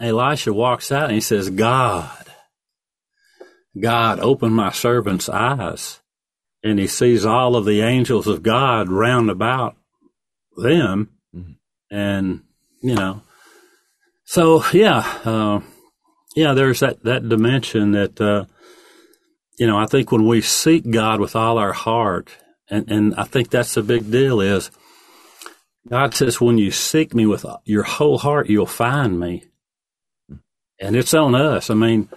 Elisha walks out and he says, God, God, open my servant's eyes. And he sees all of the angels of God round about them. Mm-hmm. And, you know, so yeah, uh, yeah, there's that, that dimension that, uh, you know, I think when we seek God with all our heart, and, and I think that's the big deal is God says, when you seek me with your whole heart, you'll find me. And it's on us. I mean,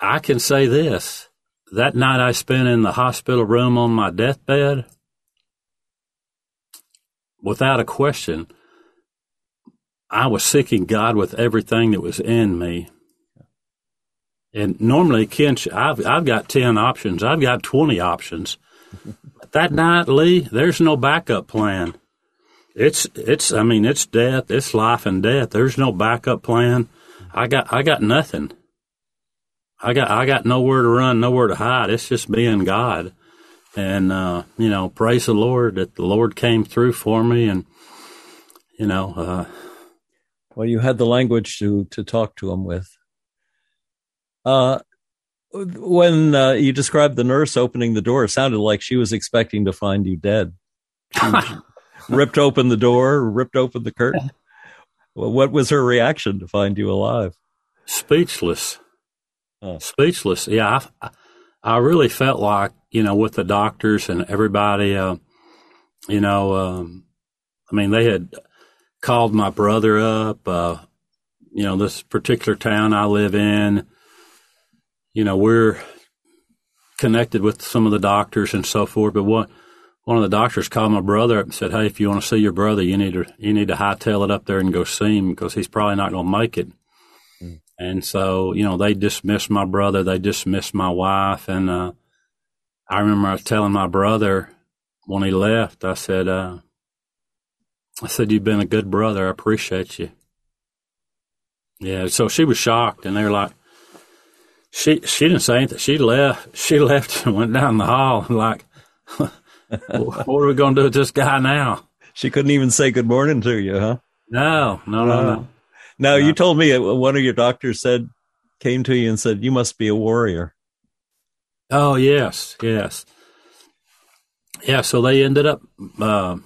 I can say this. That night I spent in the hospital room on my deathbed, without a question, I was seeking God with everything that was in me. And normally, Ken, I've, I've got 10 options. I've got 20 options. but that night, Lee, there's no backup plan. It's, it's, I mean, it's death. It's life and death. There's no backup plan. I got, I got nothing. I got, I got nowhere to run, nowhere to hide. It's just being God. And, uh, you know, praise the Lord that the Lord came through for me. And, you know, uh, well, you had the language to, to talk to him with. Uh, when uh, you described the nurse opening the door, it sounded like she was expecting to find you dead. ripped open the door, ripped open the curtain. Well, what was her reaction to find you alive? Speechless. Speechless. Yeah, I, I really felt like you know with the doctors and everybody. Uh, you know, um, I mean, they had called my brother up. Uh, you know, this particular town I live in you know, we're connected with some of the doctors and so forth. But one one of the doctors called my brother up and said, "Hey, if you want to see your brother, you need to you need to hightail it up there and go see him because he's probably not going to make it." Mm. And so, you know, they dismissed my brother, they dismissed my wife, and uh, I remember I was telling my brother when he left, I said, uh, "I said you've been a good brother. I appreciate you." Yeah, so she was shocked, and they're like, she she didn't say anything. She left. She left and went down the hall and like, what are we going to do with this guy now? She couldn't even say good morning to you, huh? No, no, no, no. no. Now you told me one of your doctors said came to you and said you must be a warrior. Oh yes, yes, yeah. So they ended up. Uh,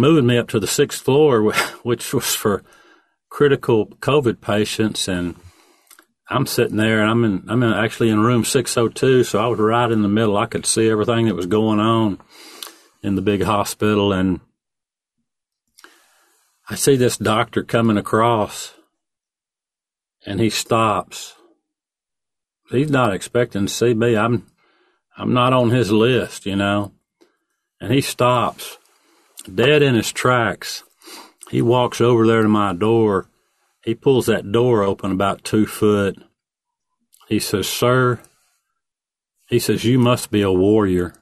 moving me up to the sixth floor, which was for critical COVID patients. And I'm sitting there and I'm in, I'm in, actually in room 602. So I was right in the middle. I could see everything that was going on in the big hospital. And I see this doctor coming across and he stops. He's not expecting to see me. I'm, I'm not on his list, you know. And he stops dead in his tracks. He walks over there to my door. He pulls that door open about two foot. He says, Sir, he says, you must be a warrior.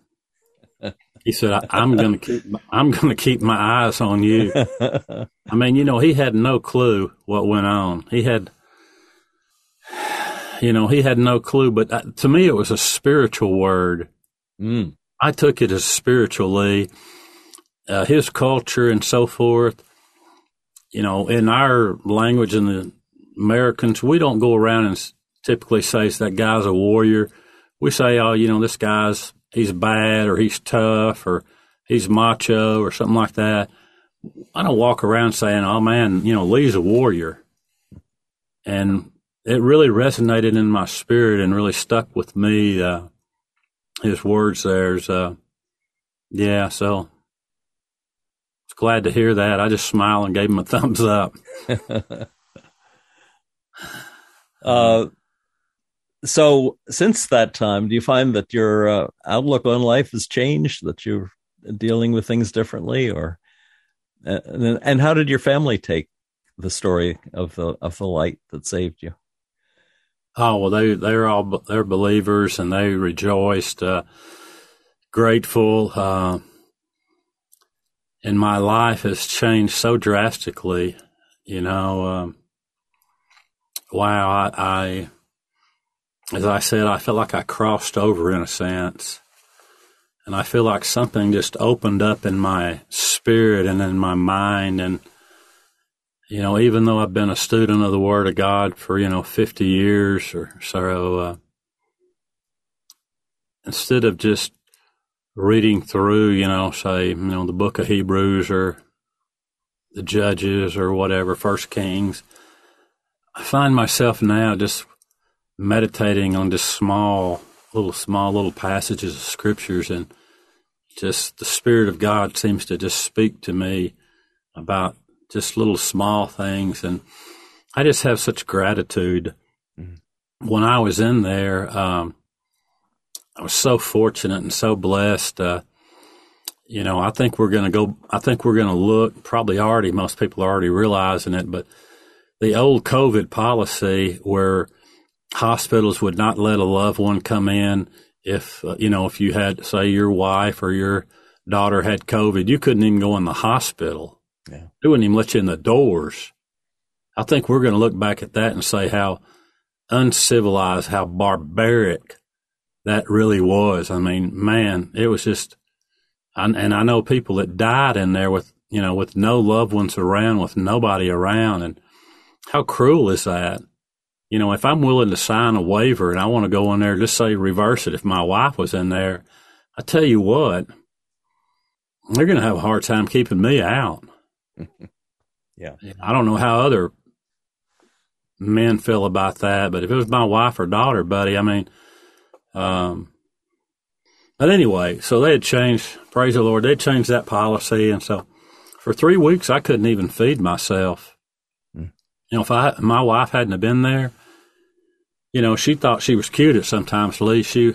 He said, I, am going to keep, I'm going to keep my eyes on you. I mean, you know, he had no clue what went on. He had, you know, he had no clue, but uh, to me, it was a spiritual word. Mm. I took it as spiritually uh, his culture and so forth. You know, in our language, in the Americans, we don't go around and typically say that guy's a warrior. We say, oh, you know, this guy's he's bad or he's tough or he's macho or something like that. I don't walk around saying, oh man, you know, Lee's a warrior. And it really resonated in my spirit and really stuck with me. Uh, his words there's, uh, yeah, so glad to hear that. I just smiled and gave him a thumbs up. uh, so, since that time, do you find that your uh, outlook on life has changed? That you're dealing with things differently, or and, and how did your family take the story of the of the light that saved you? Oh well, they they're all they're believers and they rejoiced, uh, grateful. Uh, and my life has changed so drastically. You know, um, wow, I, I, as I said, I feel like I crossed over in a sense. And I feel like something just opened up in my spirit and in my mind. And, you know, even though I've been a student of the Word of God for, you know, 50 years or so, uh, instead of just reading through, you know, say, you know, the book of Hebrews or the Judges or whatever, First Kings, I find myself now just meditating on just small, little, small, little passages of scriptures, and just the Spirit of God seems to just speak to me about just little small things, and I just have such gratitude. Mm-hmm. When I was in there, um, I was so fortunate and so blessed. Uh, you know, I think we're going to go, I think we're going to look, probably already, most people are already realizing it, but the old COVID policy where hospitals would not let a loved one come in if, uh, you know, if you had, say, your wife or your daughter had COVID, you couldn't even go in the hospital. Yeah. They wouldn't even let you in the doors. I think we're going to look back at that and say how uncivilized, how barbaric that really was. I mean, man, it was just, and I know people that died in there with, you know, with no loved ones around, with nobody around. And how cruel is that? You know, if I'm willing to sign a waiver and I want to go in there, just say reverse it. If my wife was in there, I tell you what, they're going to have a hard time keeping me out. yeah. I don't know how other men feel about that, but if it was my wife or daughter, buddy, I mean, um, but anyway, so they had changed, praise the Lord, they changed that policy. And so for three weeks, I couldn't even feed myself. Mm. You know, if I, my wife hadn't have been there, you know, she thought she was cute at sometimes, Lee. She,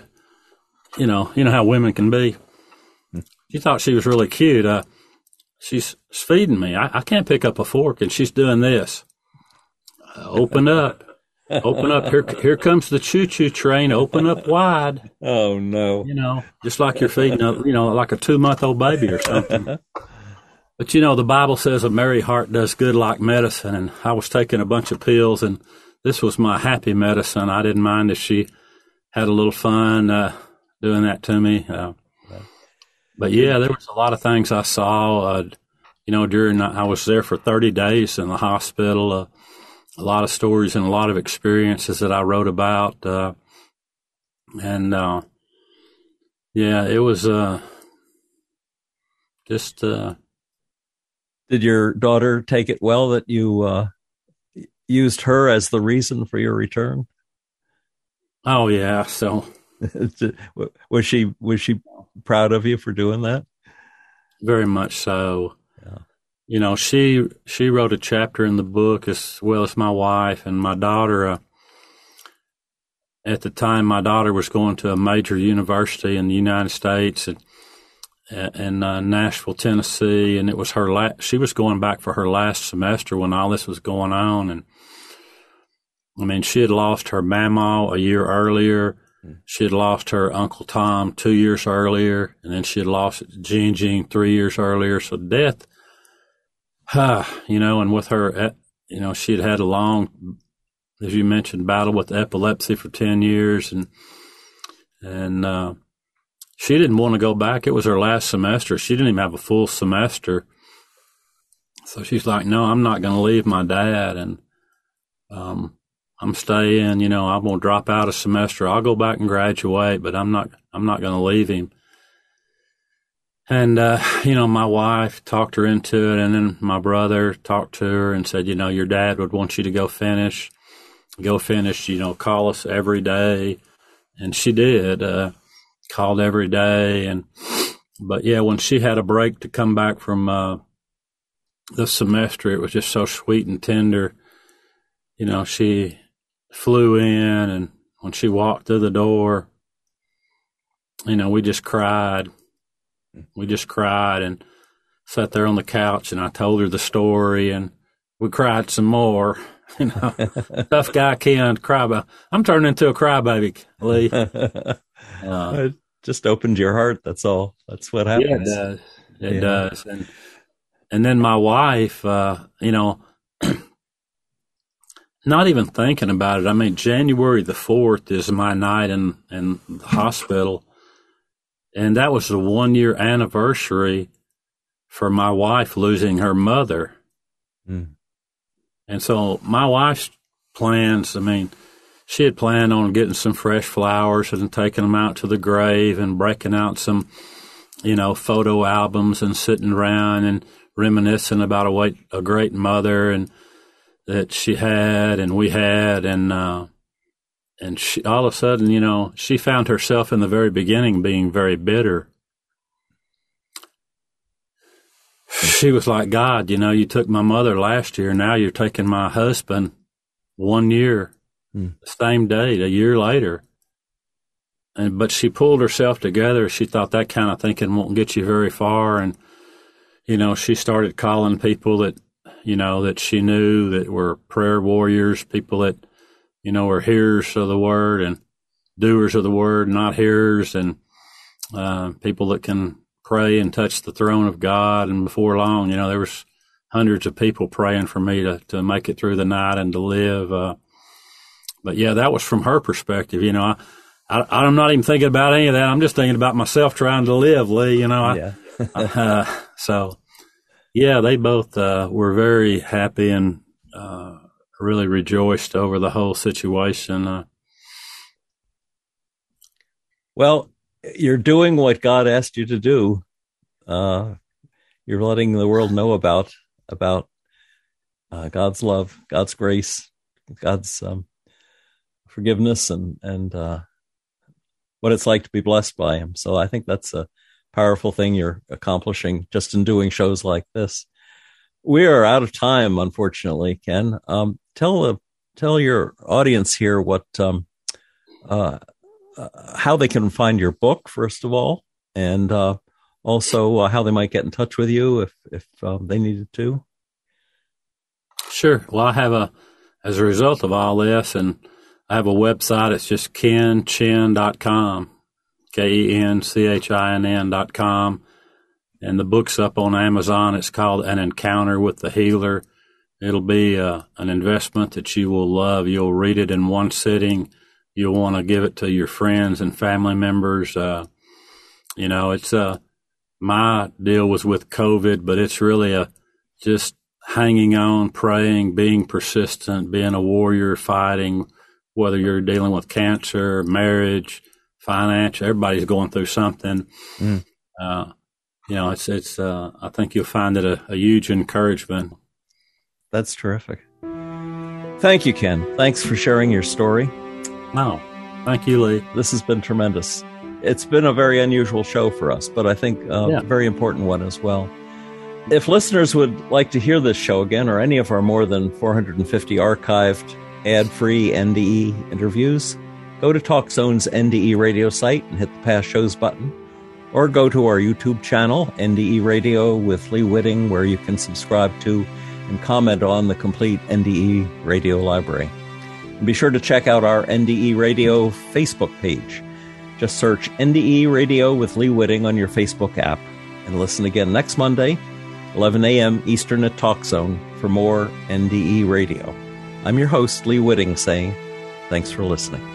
you know, you know how women can be. Mm. She thought she was really cute. Uh, she's feeding me. I, I, can't pick up a fork and she's doing this. Uh, open up. Open up. Here, here comes the choo-choo train. Open up wide. Oh no! You know, just like you're feeding a, you know, like a two-month-old baby or something. but you know, the Bible says a merry heart does good like medicine. And I was taking a bunch of pills, and this was my happy medicine. I didn't mind if she had a little fun uh, doing that to me. Uh, but yeah, there was a lot of things I saw. Uh, you know, during I was there for 30 days in the hospital. A lot of stories and a lot of experiences that I wrote about. Uh, and uh, yeah, it was uh, just uh, Did your daughter take it well that you uh, used her as the reason for your return? Oh yeah. So was she was she proud of you for doing that? Very much so. You know, she she wrote a chapter in the book as well as my wife and my daughter. Uh, at the time, my daughter was going to a major university in the United States and in uh, Nashville, Tennessee, and it was her last. She was going back for her last semester when all this was going on, and I mean, she had lost her mama a year earlier. Hmm. She had lost her Uncle Tom two years earlier, and then she had lost Jean Jean three years earlier. So death, you know, and with her, eh, you know, she had had a long, as you mentioned, battle with epilepsy for ten years, and and uh, she didn't want to go back. It was her last semester. She didn't even have a full semester. So she's like, "No, I'm not going to leave my dad." And um, I'm staying, you know, I'm going to drop out a semester. I'll go back and graduate, but I'm not, I'm not going to leave him. And, uh, you know, my wife talked her into it. And then my brother talked to her and said, you know, your dad would want you to go finish, go finish, you know, call us every day. And she did, uh, called every day. And, but yeah, when she had a break to come back from, uh, the semester, it was just so sweet and tender. You know, she, flew in and when she walked through the door, you know, we just cried. We just cried and sat there on the couch and I told her the story and we cried some more. You know, tough guy can't cry about. I'm turning into a crybaby, Lee. Uh, it just opened your heart. That's all. That's what happens. Yeah, it does. It yeah. does. And and then my wife, uh, you know, not even thinking about it. I mean, January the 4th is my night in, in the hospital. And that was the one year anniversary for my wife losing her mother. Mm. And so my wife's plans, I mean, she had planned on getting some fresh flowers and taking them out to the grave and breaking out some, you know, photo albums and sitting around and reminiscing about a, a great mother and, that she had and we had and uh, and she all of a sudden you know she found herself in the very beginning being very bitter. She was like god you know you took my mother last year. Now you're taking my husband one year hmm. same date a year later. And but she pulled herself together. She thought that kind of thinking won't get you very far. And you know she started calling people that you know, that she knew that were prayer warriors, people that, you know, are hearers of the word and doers of the word, not hearers, and uh, people that can pray and touch the throne of God. And before long, you know, there was hundreds of people praying for me to, to make it through the night and to live. Uh, but yeah, that was from her perspective. You know, I, I, am not even thinking about any of that. I'm just thinking about myself trying to live, Lee. You know, I, yeah. uh, so yeah, they both uh, were very happy and uh, really rejoiced over the whole situation. Uh, well, you're doing what God asked you to do. Uh, you're letting the world know about about uh, God's love, God's grace, God's um, forgiveness, and and uh, what it's like to be blessed by Him. So I think that's a powerful thing you're accomplishing just in doing shows like this. We are out of time, unfortunately, Ken. Um, tell uh, tell your audience here what um, uh, uh, how they can find your book, first of all, and uh, also uh, how they might get in touch with you if if um, they needed to. Sure. Well, I have a as a result of all this, and I have a website. It's just kenchinn.com. K E N C H I N N dot com. And the book's up on Amazon. It's called An Encounter with the Healer. It'll be uh, an investment that you will love. You'll read it in one sitting. You'll want to give it to your friends and family members. Uh, you know, it's uh, my deal was with COVID, but it's really a just hanging on, praying, being persistent, being a warrior, fighting, whether you're dealing with cancer, marriage, finance. Everybody's going through something. Mm. Uh, you know, it's it's. Uh, I think you'll find it a, a huge encouragement. That's terrific. Thank you, Ken. Thanks for sharing your story. No, thank you, Lee. This has been tremendous. It's been a very unusual show for us, but I think a yeah. very important one as well. If listeners would like to hear this show again or any of our more than 450 archived ad free NDE interviews, go to TalkZone's NDE radio site and hit the past shows button, or go to our YouTube channel, NDE Radio with Lee Witting, where you can subscribe to and comment on the complete NDE radio library. And be sure to check out our NDE Radio Facebook page. Just search NDE Radio with Lee Witting on your Facebook app and listen again next Monday 11 a.m. Eastern at Talk Zone for more NDE radio. I'm your host, Lee Witting, saying thanks for listening.